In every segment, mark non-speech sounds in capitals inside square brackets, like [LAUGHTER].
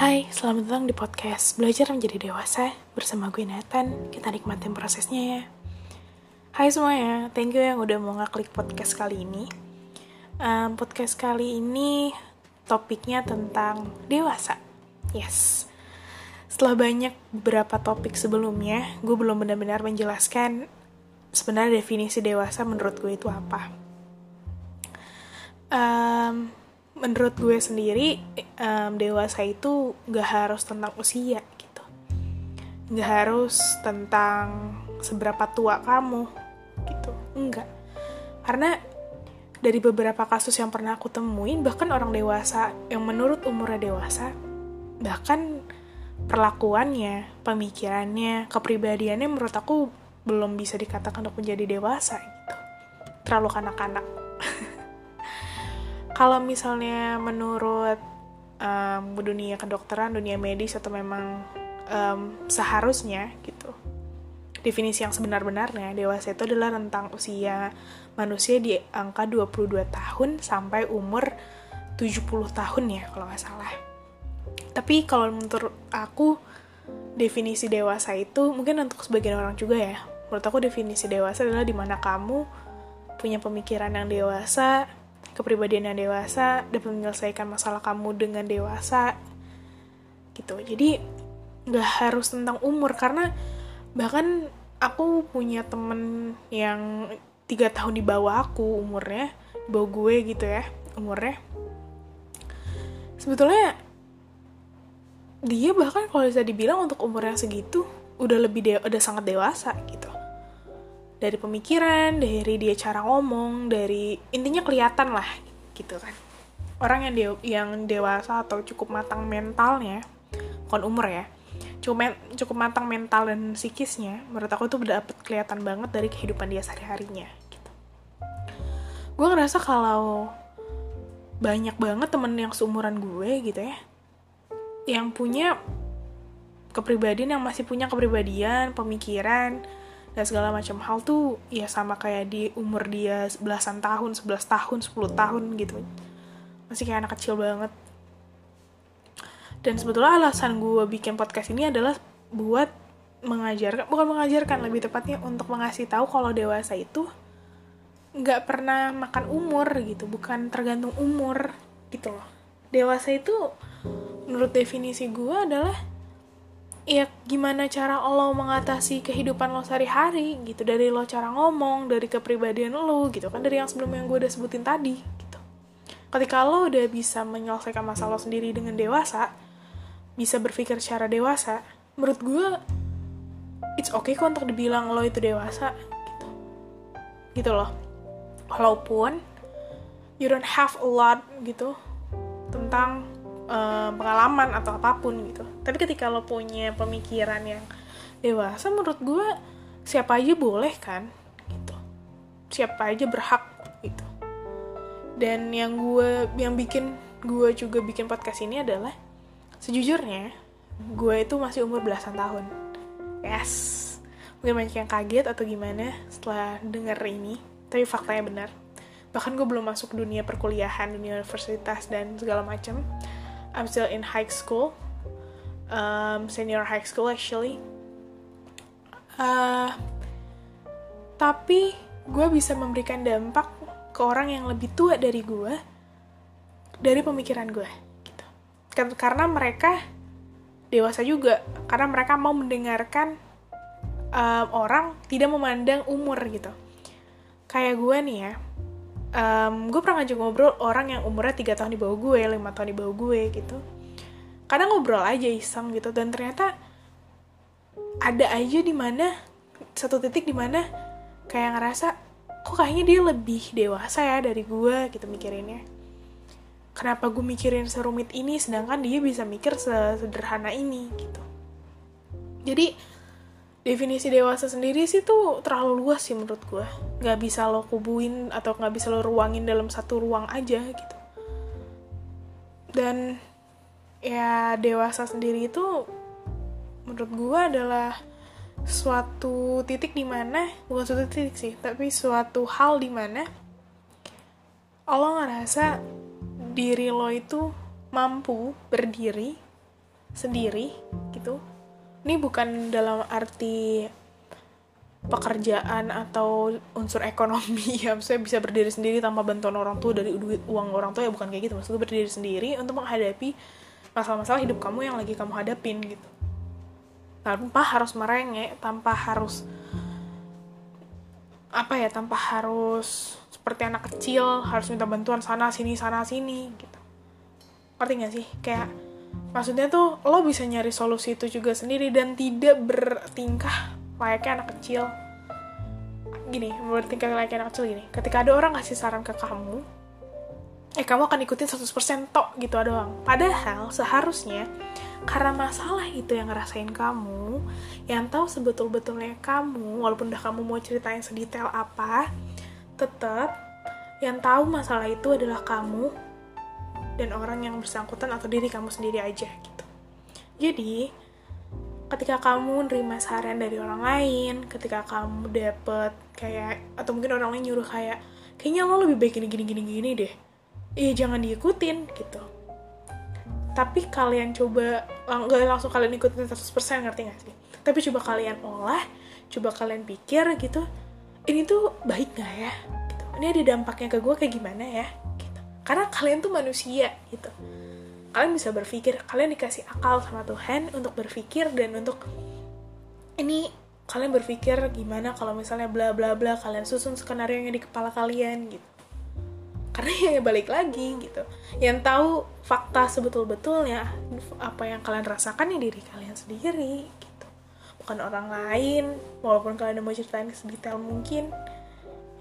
Hai, selamat datang di podcast Belajar Menjadi Dewasa bersama gue Nathan. Kita nikmatin prosesnya ya. Hai semuanya, thank you yang udah mau ngeklik podcast kali ini. Um, podcast kali ini topiknya tentang dewasa. Yes. Setelah banyak beberapa topik sebelumnya, gue belum benar-benar menjelaskan sebenarnya definisi dewasa menurut gue itu apa. Um, menurut gue sendiri um, dewasa itu gak harus tentang usia gitu. Gak harus tentang seberapa tua kamu gitu. Enggak karena dari beberapa kasus yang pernah aku temuin bahkan orang dewasa yang menurut umurnya dewasa bahkan perlakuannya pemikirannya kepribadiannya menurut aku belum bisa dikatakan untuk menjadi dewasa gitu. Terlalu kanak-kanak kalau misalnya menurut um, dunia kedokteran, dunia medis atau memang um, seharusnya gitu. Definisi yang sebenar-benarnya dewasa itu adalah tentang usia manusia di angka 22 tahun sampai umur 70 tahun ya kalau nggak salah. Tapi kalau menurut aku definisi dewasa itu mungkin untuk sebagian orang juga ya. Menurut aku definisi dewasa adalah di mana kamu punya pemikiran yang dewasa, kepribadian yang dewasa dapat menyelesaikan masalah kamu dengan dewasa. Gitu. Jadi nggak harus tentang umur karena bahkan aku punya temen yang tiga tahun di bawah aku umurnya di bawah gue gitu ya umurnya. Sebetulnya dia bahkan kalau bisa dibilang untuk umur yang segitu udah lebih de udah sangat dewasa gitu dari pemikiran, dari dia cara ngomong, dari intinya kelihatan lah gitu kan. Orang yang de yang dewasa atau cukup matang mentalnya, bukan umur ya, cukup cukup matang mental dan psikisnya, menurut aku itu dapat kelihatan banget dari kehidupan dia sehari-harinya. Gitu. Gue ngerasa kalau banyak banget temen yang seumuran gue gitu ya, yang punya kepribadian yang masih punya kepribadian, pemikiran, dan segala macam hal tuh ya sama kayak di umur dia belasan tahun, 11 tahun, 10 tahun gitu. Masih kayak anak kecil banget. Dan sebetulnya alasan gue bikin podcast ini adalah buat mengajarkan, bukan mengajarkan, lebih tepatnya untuk mengasih tahu kalau dewasa itu nggak pernah makan umur gitu, bukan tergantung umur gitu loh. Dewasa itu menurut definisi gue adalah ya gimana cara lo mengatasi kehidupan lo sehari-hari gitu. Dari lo cara ngomong dari kepribadian lo gitu kan. Dari yang sebelum yang gue udah sebutin tadi gitu. Ketika lo udah bisa menyelesaikan masalah lo sendiri dengan dewasa bisa berpikir secara dewasa menurut gue it's okay kok untuk dibilang lo itu dewasa gitu. Gitu loh. Walaupun you don't have a lot gitu tentang uh, pengalaman atau apa pun gitu. Tapi ketika lo punya pemikiran yang dewasa menurut gue siapa aja boleh kan gitu. Siapa aja berhak gitu. Dan yang gue yang bikin gue juga bikin podcast ini adalah sejujurnya gue itu masih umur belasan tahun. Yes. Mungkin banyak yang kaget atau gimana setelah denger ini tapi faktanya benar. Bahkan gue belum masuk dunia perkuliahan dunia universitas dan segala macam I'm still in high school, um, senior high school actually. Uh, tapi gue bisa memberikan dampak ke orang yang lebih tua dari gue dari pemikiran gue gitu. Karena mereka dewasa juga, karena mereka mau mendengarkan um, orang tidak memandang umur gitu. Kayak gue nih ya, um, gue pernah ngajak ngobrol orang yang umurnya tiga tahun di bawah gue, lima tahun di bawah gue gitu. Kadang ngobrol aja iseng gitu dan ternyata ada aja di mana satu titik di mana kayak ngerasa kok kayaknya dia lebih dewasa ya dari gue gitu mikirinnya. Kenapa gue mikirin serumit ini sedangkan dia bisa mikir sederhana ini gitu. Jadi definisi dewasa sendiri sih tuh terlalu luas sih menurut gue nggak bisa lo kubuin atau nggak bisa lo ruangin dalam satu ruang aja gitu. Dan ya dewasa sendiri itu menurut gue adalah suatu titik di mana bukan suatu titik sih tapi suatu hal di mana lo ngerasa diri lo itu mampu berdiri sendiri gitu. Ini bukan dalam arti pekerjaan atau unsur ekonomi [LAUGHS] ya maksudnya bisa berdiri sendiri tanpa bantuan orang tua dari duit uang orang tua ya bukan kayak gitu. Maksudnya berdiri sendiri untuk menghadapi masalah-masalah hidup kamu yang lagi kamu hadapin gitu. Tanpa harus merengek tanpa harus apa ya tanpa harus seperti anak kecil harus minta bantuan sana sini sana sini gitu. Ngerti gak sih? Kayak maksudnya tuh lo bisa nyari solusi itu juga sendiri dan tidak bertingkah layaknya anak kecil. Gini bertingkah layaknya anak kecil gini ketika ada orang ngasih saran ke kamu eh kamu akan ikutin 100% tok gitu doang. Padahal seharusnya karena masalah itu yang ngerasain kamu yang tahu sebetul-betulnya kamu walaupun udah kamu mau ceritain sedetail apa tetap yang tahu masalah itu adalah kamu dan orang yang bersangkutan atau diri kamu sendiri aja gitu. Jadi ketika kamu nerima saran dari orang lain, ketika kamu dapet kayak atau mungkin orang lain nyuruh kayak kayaknya lo lebih baik gini gini gini gini deh. Iya jangan diikutin gitu. Tapi kalian coba nggak langsung kalian ikutin 100% ngerti gak sih? Tapi coba kalian olah, coba kalian pikir gitu. Ini tuh baik gak ya? Gitu. Ini ada dampaknya ke gue kayak gimana ya? Gitu. Karena kalian tuh manusia gitu kalian bisa berpikir kalian dikasih akal sama Tuhan untuk berpikir dan untuk ini kalian berpikir gimana kalau misalnya bla bla bla kalian susun skenario yang di kepala kalian gitu. Karena [LAUGHS] ya balik lagi gitu. Yang tahu fakta sebetul-betulnya apa yang kalian rasakan ya diri kalian sendiri gitu. Bukan orang lain walaupun kalian mau ceritain sedetail mungkin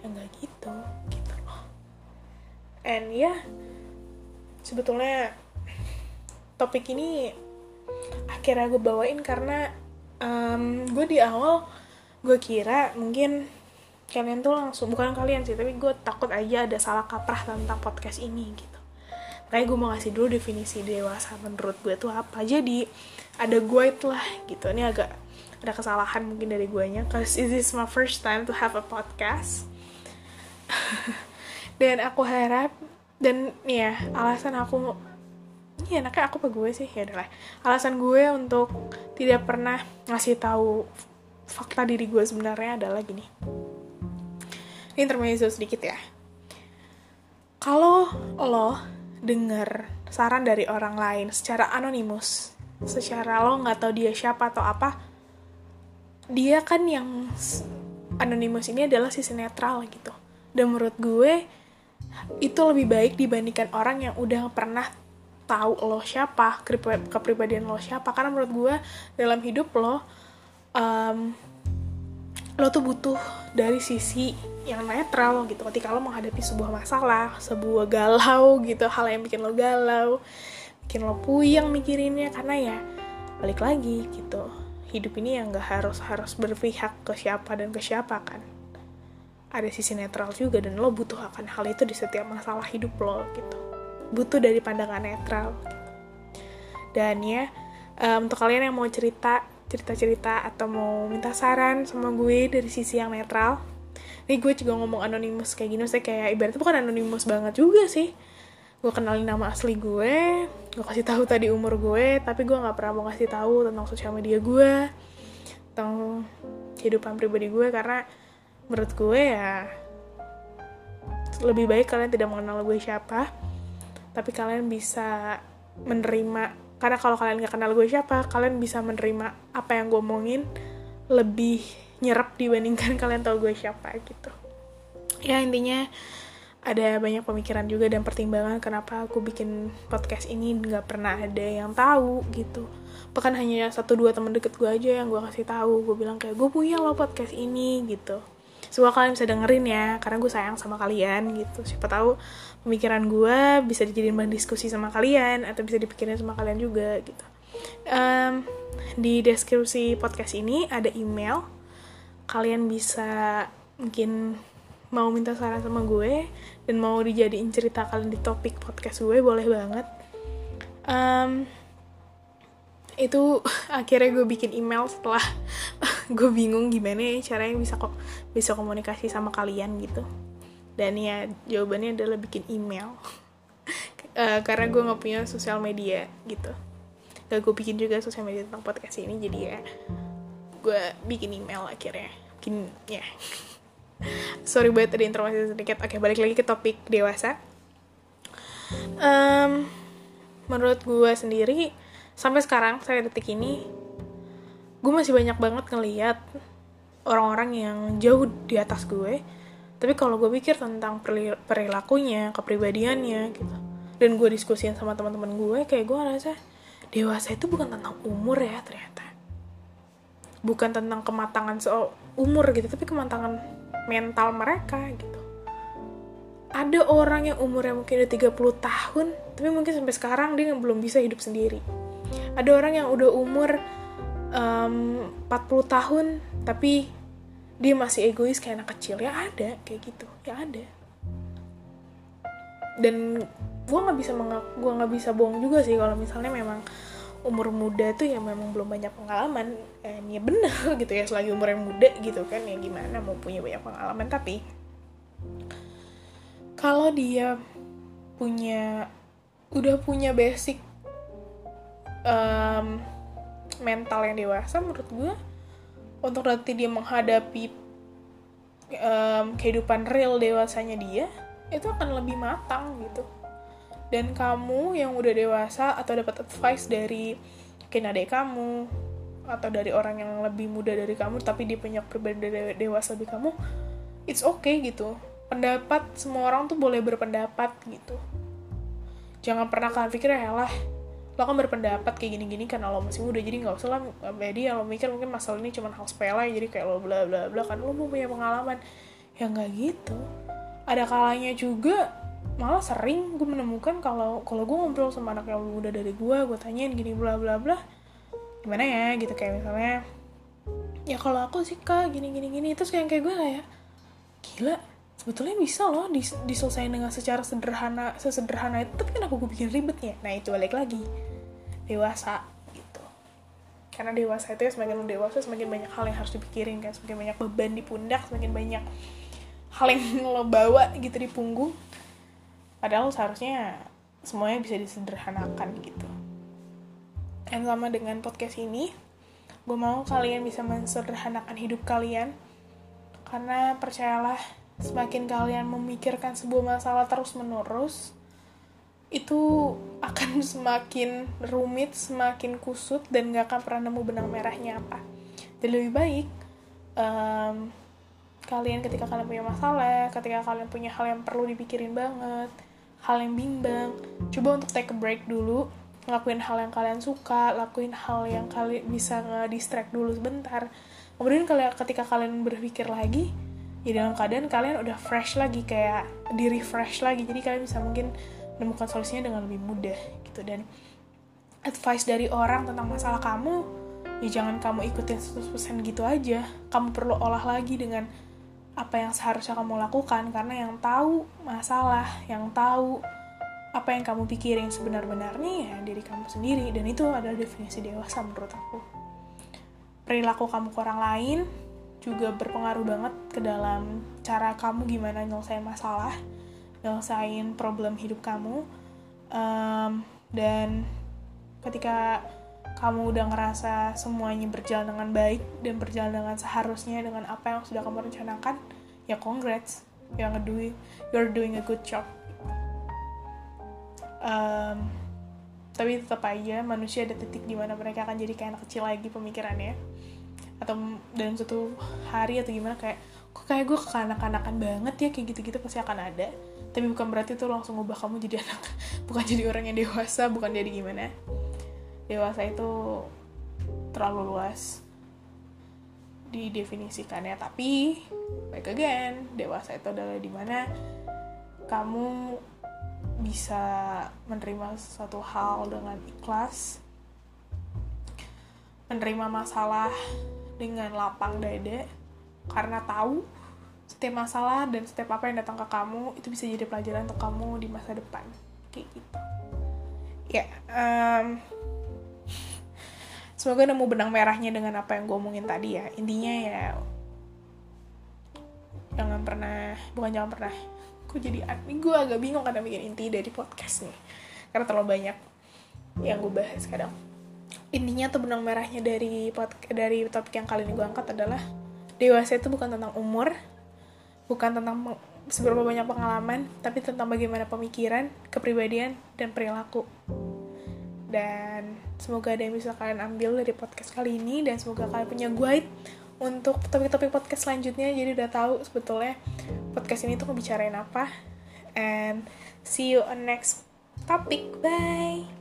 ya nggak gitu gitu. Loh and ya sebetulnya topik ini akhirnya gue bawain karena um, gue di awal gue kira mungkin kalian tuh langsung bukan kalian sih tapi gue takut aja ada salah kaprah tentang podcast ini gitu. Makanya gue mau ngasih dulu definisi dewasa menurut gue tuh apa. Jadi ada gue lah gitu. Ini agak ada kesalahan mungkin dari guanya cause this is my first time to have a podcast. [LAUGHS] Dan aku harap dan ya alasan aku ini enaknya aku apa gue sih ya alasan gue untuk tidak pernah ngasih tahu fakta diri gue sebenarnya adalah gini. Ini intermezzo sedikit ya. Kalau lo denger saran dari orang lain secara anonimus secara lo nggak tahu dia siapa atau apa dia kan yang anonimus ini adalah sisi netral gitu. Dan menurut gue itu lebih baik dibandingkan orang yang udah pernah tahu lo siapa kepribadian lo siapa. Karena menurut gue dalam hidup lo um, lo tuh butuh dari sisi yang netral gitu. Ketika lo menghadapi sebuah masalah sebuah galau gitu hal yang bikin lo galau bikin lo puyeng mikirinnya. Karena ya balik lagi gitu hidup ini yang gak harus harus berpihak ke siapa dan ke siapa kan. Ada sisi netral juga dan lo butuh akan hal itu di setiap masalah hidup lo gitu butuh dari pandangan netral. Dan ya um, untuk kalian yang mau cerita cerita-cerita atau mau minta saran sama gue dari sisi yang netral ini gue juga ngomong anonimus kayak gini saya kayak ibaratnya bukan anonimus banget juga sih. Gue kenalin nama asli gue gue kasih tahu tadi umur gue tapi gue nggak pernah mau kasih tahu tentang sosial media gue tentang kehidupan pribadi gue karena menurut gue ya lebih baik kalian tidak mengenal gue siapa tapi kalian bisa menerima karena kalau kalian gak kenal gue siapa kalian bisa menerima apa yang gue omongin lebih nyerap dibandingkan [LAUGHS] kalian tahu gue siapa gitu. Ya intinya ada banyak pemikiran juga dan pertimbangan kenapa aku bikin podcast ini. Nggak pernah ada yang tahu gitu. Bahkan hanya satu dua teman deket gue aja yang gue kasih tahu. Gue bilang kayak gue punya lo podcast ini gitu semoga kalian bisa dengerin ya karena gue sayang sama kalian gitu. Siapa tahu pemikiran gue bisa dijadiin bahan diskusi sama kalian atau bisa dipikirin sama kalian juga gitu. Um, di deskripsi podcast ini ada email. Kalian bisa mungkin mau minta saran sama gue dan mau dijadiin cerita kalian di topik podcast gue boleh banget. Um, itu [LAUGHS] akhirnya gue bikin email setelah [LAUGHS] gue bingung gimana ya caranya bisa kok bisa komunikasi sama kalian gitu. Dan ya jawabannya adalah bikin email. Uh, [LAUGHS] karena gue nggak punya sosial media gitu. Gak gue bikin juga sosial media tentang podcast ini jadi ya gue bikin email akhirnya. Bikin ya. [LAUGHS] Sorry buat ada informasi sedikit. Oke balik lagi ke topik dewasa. Um, menurut gue sendiri sampai sekarang saya detik ini gue masih banyak banget ngeliat orang-orang yang jauh di atas gue. Tapi kalau gue pikir tentang perilakunya kepribadiannya gitu. Dan gue diskusiin sama teman-teman gue kayak gue ngerasa dewasa itu bukan tentang umur ya ternyata. Bukan tentang kematangan soal umur gitu tapi kematangan mental mereka gitu. Ada orang yang umurnya mungkin udah 30 tahun tapi mungkin sampai sekarang dia belum bisa hidup sendiri. Ada orang yang udah umur um, 40 tahun tapi dia masih egois kayak anak kecil. Ya ada kayak gitu. Ya ada. Dan gue nggak bisa gue nggak bisa bohong juga sih kalau misalnya memang umur muda tuh ya memang belum banyak pengalaman. Eh, ya bener [LAUGHS] gitu ya selagi umur yang muda gitu kan ya gimana mau punya banyak pengalaman. Tapi kalau dia punya udah punya basic um, mental yang dewasa menurut gue untuk nanti dia menghadapi um, kehidupan real dewasanya dia itu akan lebih matang gitu. Dan kamu yang udah dewasa atau dapat advice dari mungkin adik kamu atau dari orang yang lebih muda dari kamu tapi dia punya pribadi dewasa lebih kamu it's okay gitu. Pendapat semua orang tuh boleh berpendapat gitu. Jangan pernah kalian pikir ya lah lo kan berpendapat kayak gini-gini karena lo masih muda jadi nggak usah lah jadi lo mikir mungkin masalah ini cuma hal sepele jadi kayak lo bla bla bla kan lo mau punya pengalaman. Ya nggak gitu. Ada kalanya juga malah sering gue menemukan kalau kalau gue ngobrol sama anak yang lebih muda dari gue gue tanyain gini bla bla bla gimana ya? Gitu kayak misalnya ya kalau aku sih kak gini gini gini. Terus kayak kayak gue kayak gila sebetulnya bisa loh dis diselesaikan dengan secara sederhana sesederhana itu tapi kenapa gue bikin ribetnya nah itu balik lagi. Dewasa gitu. Karena dewasa itu ya semakin dewasa semakin banyak hal yang harus dipikirin kan. Semakin banyak beban di pundak semakin banyak hal yang [LAUGHS] lo bawa gitu di punggung. Padahal seharusnya semuanya bisa disederhanakan gitu. Dan sama dengan podcast ini gue mau kalian bisa mensederhanakan hidup kalian. Karena percayalah semakin kalian memikirkan sebuah masalah terus menerus itu akan [LAUGHS] semakin rumit, semakin kusut dan gak akan pernah nemu benang merahnya apa. Dan lebih baik um, kalian ketika kalian punya masalah, ketika kalian punya hal yang perlu dipikirin banget, hal yang bimbang coba untuk take a break dulu ngelakuin hal yang kalian suka lakuin hal yang kalian bisa nge-distract dulu sebentar kemudian ketika kalian berpikir lagi ya dalam keadaan kalian udah fresh lagi kayak di refresh lagi. Jadi kalian bisa mungkin menemukan solusinya dengan lebih mudah gitu. Dan advice dari orang tentang masalah kamu ya jangan kamu ikutin 100% gitu aja. Kamu perlu olah lagi dengan apa yang seharusnya kamu lakukan karena yang tahu masalah, yang tahu apa yang kamu pikirin sebenar-benarnya ya diri kamu sendiri. Dan itu adalah definisi dewasa menurut aku. Perilaku kamu ke orang lain juga berpengaruh banget ke dalam cara kamu gimana nyelesain masalah, nyelesain problem hidup kamu, um, dan ketika kamu udah ngerasa semuanya berjalan dengan baik dan berjalan dengan seharusnya dengan apa yang sudah kamu rencanakan, ya congrats, yang doing, you're doing a good job. Um, tapi tetap aja manusia ada titik di mana mereka akan jadi kayak anak kecil lagi pemikirannya atau dalam satu hari atau gimana kayak kok kayak gue kekanak-kanakan banget ya kayak gitu-gitu pasti akan ada. Tapi bukan berarti itu langsung ubah kamu jadi anak [LAUGHS] bukan jadi orang yang dewasa bukan jadi gimana. Dewasa itu terlalu luas didefinisikannya. Tapi baik again dewasa itu adalah di mana kamu bisa menerima suatu hal dengan ikhlas menerima masalah dengan lapang dada karena tahu setiap masalah dan setiap apa yang datang ke kamu itu bisa jadi pelajaran untuk kamu di masa depan. Kayak gitu. Ya um, [LAUGHS] semoga nemu benang merahnya dengan apa yang gue omongin tadi ya. Intinya ya jangan pernah bukan jangan pernah gue jadi admin. Gue agak bingung karena bikin inti dari podcast nih karena terlalu banyak yang gue bahas kadang intinya tuh benang merahnya dari pod, dari topik yang kali ini gue angkat adalah dewasa itu bukan tentang umur bukan tentang seberapa banyak pengalaman tapi tentang bagaimana pemikiran kepribadian dan perilaku. Dan semoga ada yang bisa kalian ambil dari podcast kali ini dan semoga kalian punya guide untuk topik-topik podcast selanjutnya. Jadi udah tahu sebetulnya podcast ini tuh ngebicarain apa. And see you on next topic. Bye